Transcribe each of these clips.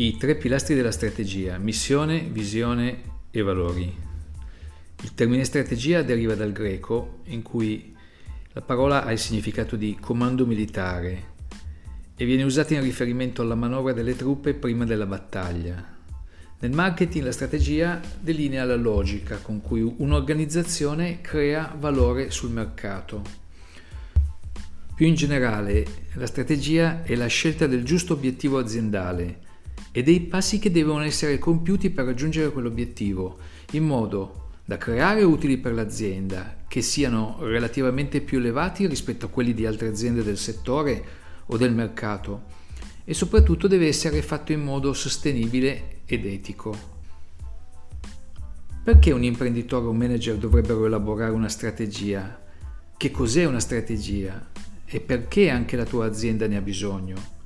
I tre pilastri della strategia, missione, visione e valori. Il termine strategia deriva dal greco in cui la parola ha il significato di comando militare e viene usata in riferimento alla manovra delle truppe prima della battaglia. Nel marketing la strategia delinea la logica con cui un'organizzazione crea valore sul mercato. Più in generale, la strategia è la scelta del giusto obiettivo aziendale e dei passi che devono essere compiuti per raggiungere quell'obiettivo, in modo da creare utili per l'azienda che siano relativamente più elevati rispetto a quelli di altre aziende del settore o del mercato e soprattutto deve essere fatto in modo sostenibile ed etico. Perché un imprenditore o un manager dovrebbero elaborare una strategia? Che cos'è una strategia? E perché anche la tua azienda ne ha bisogno?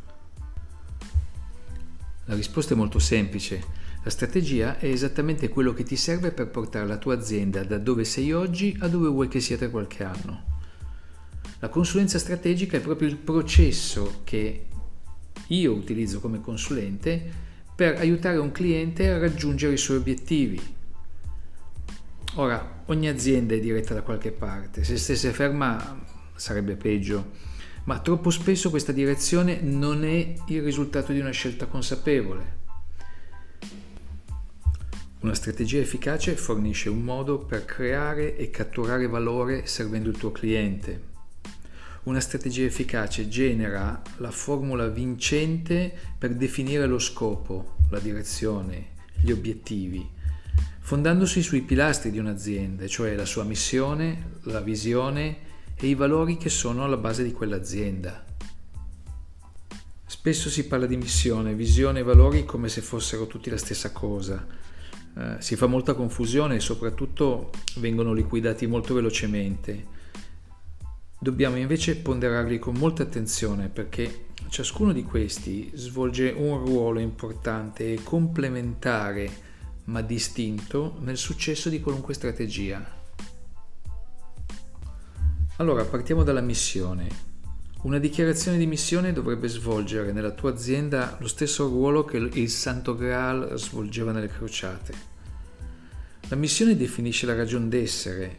La risposta è molto semplice. La strategia è esattamente quello che ti serve per portare la tua azienda da dove sei oggi a dove vuoi che sia tra qualche anno. La consulenza strategica è proprio il processo che io utilizzo come consulente per aiutare un cliente a raggiungere i suoi obiettivi. Ora, ogni azienda è diretta da qualche parte, se stesse ferma sarebbe peggio ma troppo spesso questa direzione non è il risultato di una scelta consapevole. Una strategia efficace fornisce un modo per creare e catturare valore servendo il tuo cliente. Una strategia efficace genera la formula vincente per definire lo scopo, la direzione, gli obiettivi, fondandosi sui pilastri di un'azienda, cioè la sua missione, la visione e i valori che sono alla base di quell'azienda. Spesso si parla di missione, visione e valori come se fossero tutti la stessa cosa. Eh, si fa molta confusione e soprattutto vengono liquidati molto velocemente. Dobbiamo invece ponderarli con molta attenzione perché ciascuno di questi svolge un ruolo importante e complementare ma distinto nel successo di qualunque strategia. Allora, partiamo dalla missione. Una dichiarazione di missione dovrebbe svolgere nella tua azienda lo stesso ruolo che il Santo Graal svolgeva nelle crociate. La missione definisce la ragione d'essere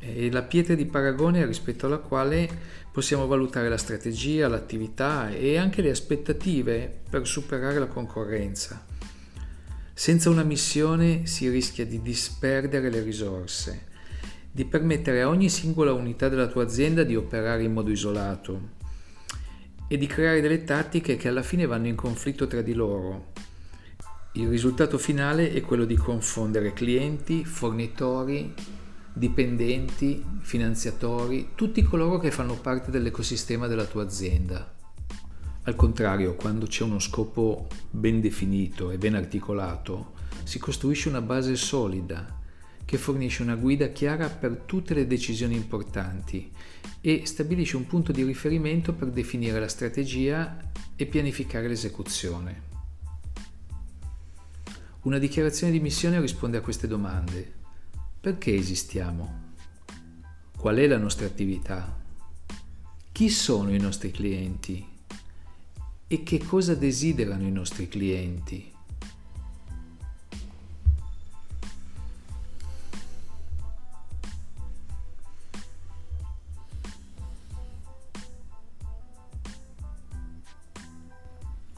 e la pietra di paragone rispetto alla quale possiamo valutare la strategia, l'attività e anche le aspettative per superare la concorrenza. Senza una missione si rischia di disperdere le risorse di permettere a ogni singola unità della tua azienda di operare in modo isolato e di creare delle tattiche che alla fine vanno in conflitto tra di loro. Il risultato finale è quello di confondere clienti, fornitori, dipendenti, finanziatori, tutti coloro che fanno parte dell'ecosistema della tua azienda. Al contrario, quando c'è uno scopo ben definito e ben articolato, si costruisce una base solida che fornisce una guida chiara per tutte le decisioni importanti e stabilisce un punto di riferimento per definire la strategia e pianificare l'esecuzione. Una dichiarazione di missione risponde a queste domande. Perché esistiamo? Qual è la nostra attività? Chi sono i nostri clienti? E che cosa desiderano i nostri clienti?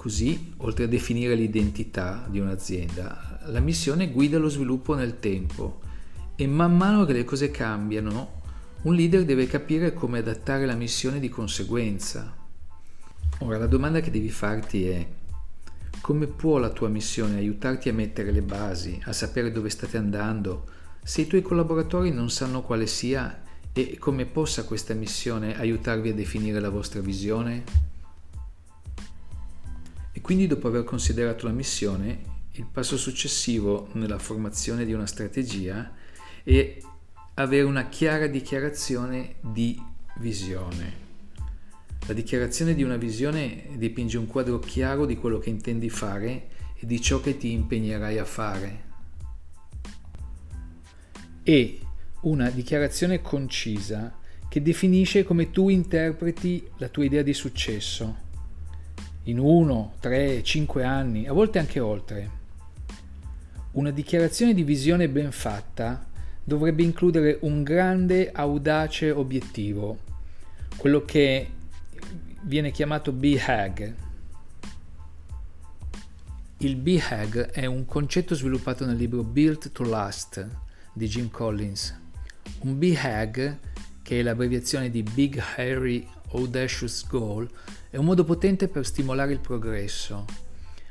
Così, oltre a definire l'identità di un'azienda, la missione guida lo sviluppo nel tempo e man mano che le cose cambiano, un leader deve capire come adattare la missione di conseguenza. Ora la domanda che devi farti è come può la tua missione aiutarti a mettere le basi, a sapere dove state andando, se i tuoi collaboratori non sanno quale sia e come possa questa missione aiutarvi a definire la vostra visione? E quindi dopo aver considerato la missione, il passo successivo nella formazione di una strategia è avere una chiara dichiarazione di visione. La dichiarazione di una visione dipinge un quadro chiaro di quello che intendi fare e di ciò che ti impegnerai a fare. E una dichiarazione concisa che definisce come tu interpreti la tua idea di successo in uno, tre, cinque anni, a volte anche oltre. Una dichiarazione di visione ben fatta dovrebbe includere un grande, audace obiettivo, quello che viene chiamato BHAG. Il BHAG è un concetto sviluppato nel libro Built to Last di Jim Collins. Un BHAG, che è l'abbreviazione di Big Hairy Audacious Goal, è un modo potente per stimolare il progresso.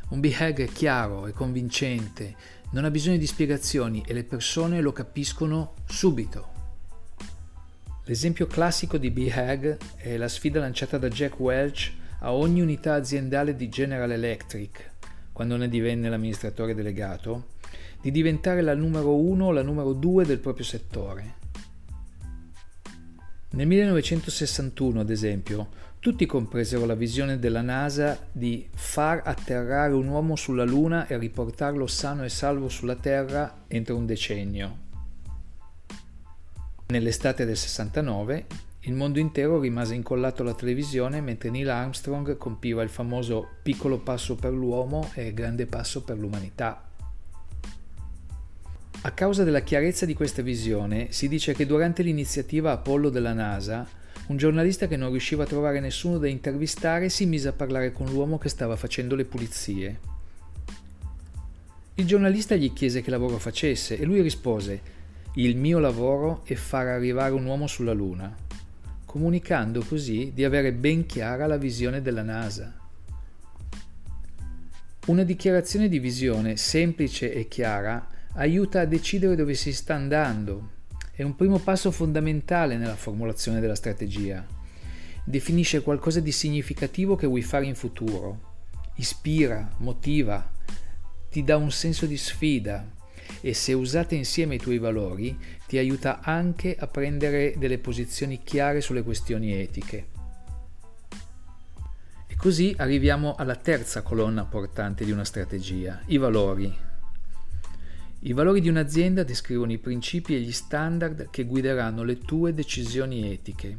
Un BHAG è chiaro e convincente, non ha bisogno di spiegazioni e le persone lo capiscono subito. L'esempio classico di BHAG è la sfida lanciata da Jack Welch a ogni unità aziendale di General Electric, quando ne divenne l'amministratore delegato, di diventare la numero uno o la numero due del proprio settore. Nel 1961, ad esempio, tutti compresero la visione della NASA di far atterrare un uomo sulla Luna e riportarlo sano e salvo sulla Terra entro un decennio. Nell'estate del 69, il mondo intero rimase incollato alla televisione mentre Neil Armstrong compiva il famoso piccolo passo per l'uomo e grande passo per l'umanità. A causa della chiarezza di questa visione, si dice che durante l'iniziativa Apollo della NASA un giornalista che non riusciva a trovare nessuno da intervistare si mise a parlare con l'uomo che stava facendo le pulizie. Il giornalista gli chiese che lavoro facesse e lui rispose il mio lavoro è far arrivare un uomo sulla Luna, comunicando così di avere ben chiara la visione della NASA. Una dichiarazione di visione semplice e chiara aiuta a decidere dove si sta andando è un primo passo fondamentale nella formulazione della strategia. Definisce qualcosa di significativo che vuoi fare in futuro. Ispira, motiva, ti dà un senso di sfida e se usate insieme i tuoi valori ti aiuta anche a prendere delle posizioni chiare sulle questioni etiche. E così arriviamo alla terza colonna portante di una strategia, i valori. I valori di un'azienda descrivono i principi e gli standard che guideranno le tue decisioni etiche.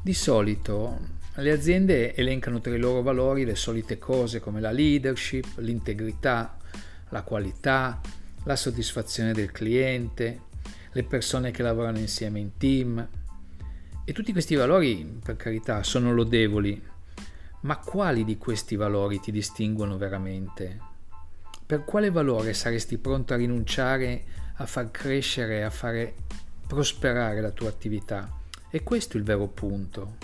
Di solito le aziende elencano tra i loro valori le solite cose come la leadership, l'integrità, la qualità, la soddisfazione del cliente, le persone che lavorano insieme in team. E tutti questi valori, per carità, sono lodevoli, ma quali di questi valori ti distinguono veramente? Per quale valore saresti pronto a rinunciare a far crescere, a fare prosperare la tua attività? E questo è il vero punto.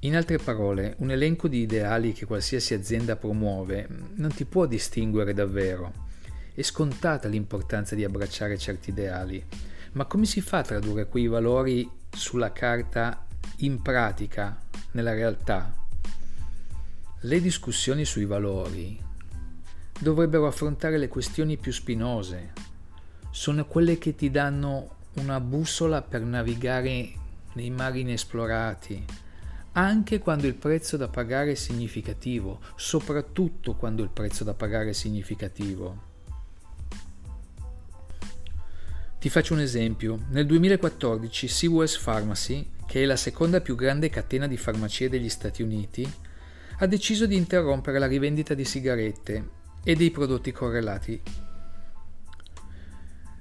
In altre parole, un elenco di ideali che qualsiasi azienda promuove non ti può distinguere davvero. È scontata l'importanza di abbracciare certi ideali, ma come si fa a tradurre quei valori sulla carta in pratica, nella realtà? Le discussioni sui valori dovrebbero affrontare le questioni più spinose. Sono quelle che ti danno una bussola per navigare nei mari inesplorati, anche quando il prezzo da pagare è significativo, soprattutto quando il prezzo da pagare è significativo. Ti faccio un esempio. Nel 2014 CVS Pharmacy, che è la seconda più grande catena di farmacie degli Stati Uniti, ha deciso di interrompere la rivendita di sigarette e dei prodotti correlati.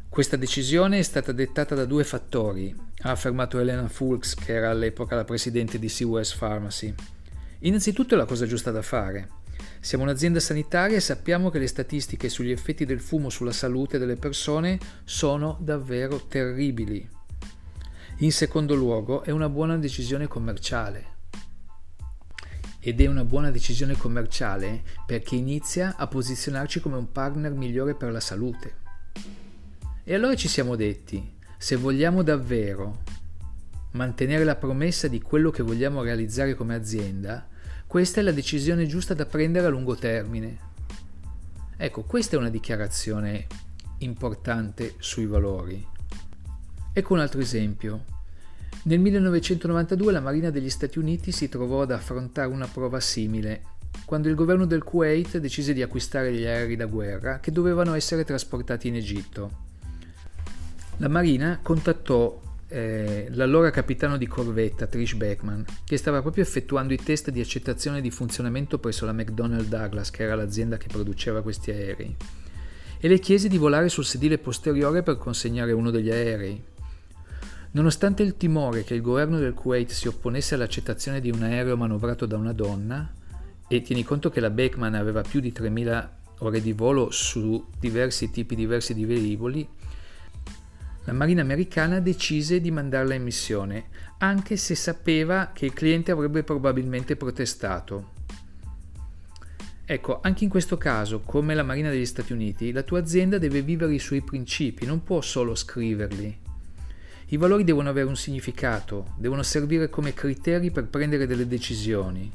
Questa decisione è stata dettata da due fattori, ha affermato Elena Fulks, che era all'epoca la presidente di CUS Pharmacy. Innanzitutto è la cosa giusta da fare. Siamo un'azienda sanitaria e sappiamo che le statistiche sugli effetti del fumo sulla salute delle persone sono davvero terribili. In secondo luogo è una buona decisione commerciale ed è una buona decisione commerciale perché inizia a posizionarci come un partner migliore per la salute. E allora ci siamo detti, se vogliamo davvero mantenere la promessa di quello che vogliamo realizzare come azienda, questa è la decisione giusta da prendere a lungo termine. Ecco, questa è una dichiarazione importante sui valori. Ecco un altro esempio. Nel 1992 la Marina degli Stati Uniti si trovò ad affrontare una prova simile, quando il governo del Kuwait decise di acquistare gli aerei da guerra che dovevano essere trasportati in Egitto. La Marina contattò eh, l'allora capitano di corvetta Trish Beckman, che stava proprio effettuando i test di accettazione di funzionamento presso la McDonnell Douglas, che era l'azienda che produceva questi aerei, e le chiese di volare sul sedile posteriore per consegnare uno degli aerei. Nonostante il timore che il governo del Kuwait si opponesse all'accettazione di un aereo manovrato da una donna, e tieni conto che la Beckman aveva più di 3000 ore di volo su diversi tipi diversi di velivoli, la Marina americana decise di mandarla in missione, anche se sapeva che il cliente avrebbe probabilmente protestato. Ecco, anche in questo caso, come la Marina degli Stati Uniti, la tua azienda deve vivere i suoi principi, non può solo scriverli. I valori devono avere un significato, devono servire come criteri per prendere delle decisioni.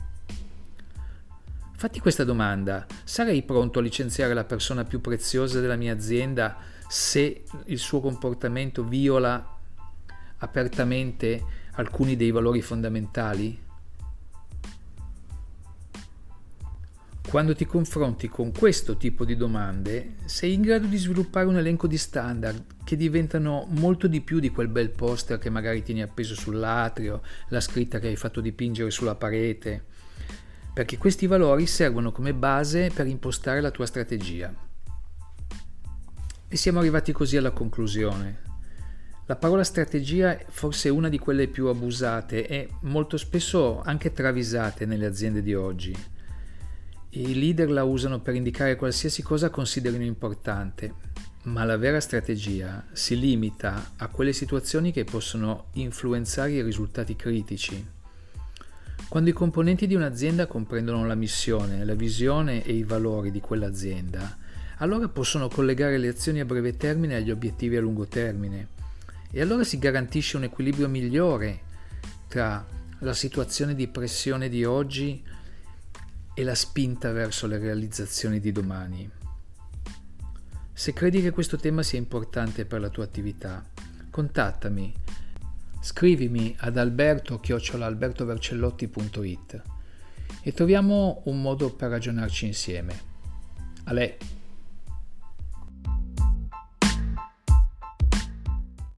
Fatti questa domanda, sarei pronto a licenziare la persona più preziosa della mia azienda se il suo comportamento viola apertamente alcuni dei valori fondamentali? Quando ti confronti con questo tipo di domande, sei in grado di sviluppare un elenco di standard che diventano molto di più di quel bel poster che magari tieni appeso sull'atrio, la scritta che hai fatto dipingere sulla parete, perché questi valori servono come base per impostare la tua strategia. E siamo arrivati così alla conclusione. La parola strategia è forse una di quelle più abusate e molto spesso anche travisate nelle aziende di oggi. I leader la usano per indicare qualsiasi cosa considerino importante, ma la vera strategia si limita a quelle situazioni che possono influenzare i risultati critici. Quando i componenti di un'azienda comprendono la missione, la visione e i valori di quell'azienda, allora possono collegare le azioni a breve termine agli obiettivi a lungo termine e allora si garantisce un equilibrio migliore tra la situazione di pressione di oggi e la spinta verso le realizzazioni di domani. Se credi che questo tema sia importante per la tua attività, contattami. Scrivimi ad alberto-albertovercellotti.it e troviamo un modo per ragionarci insieme. Ale!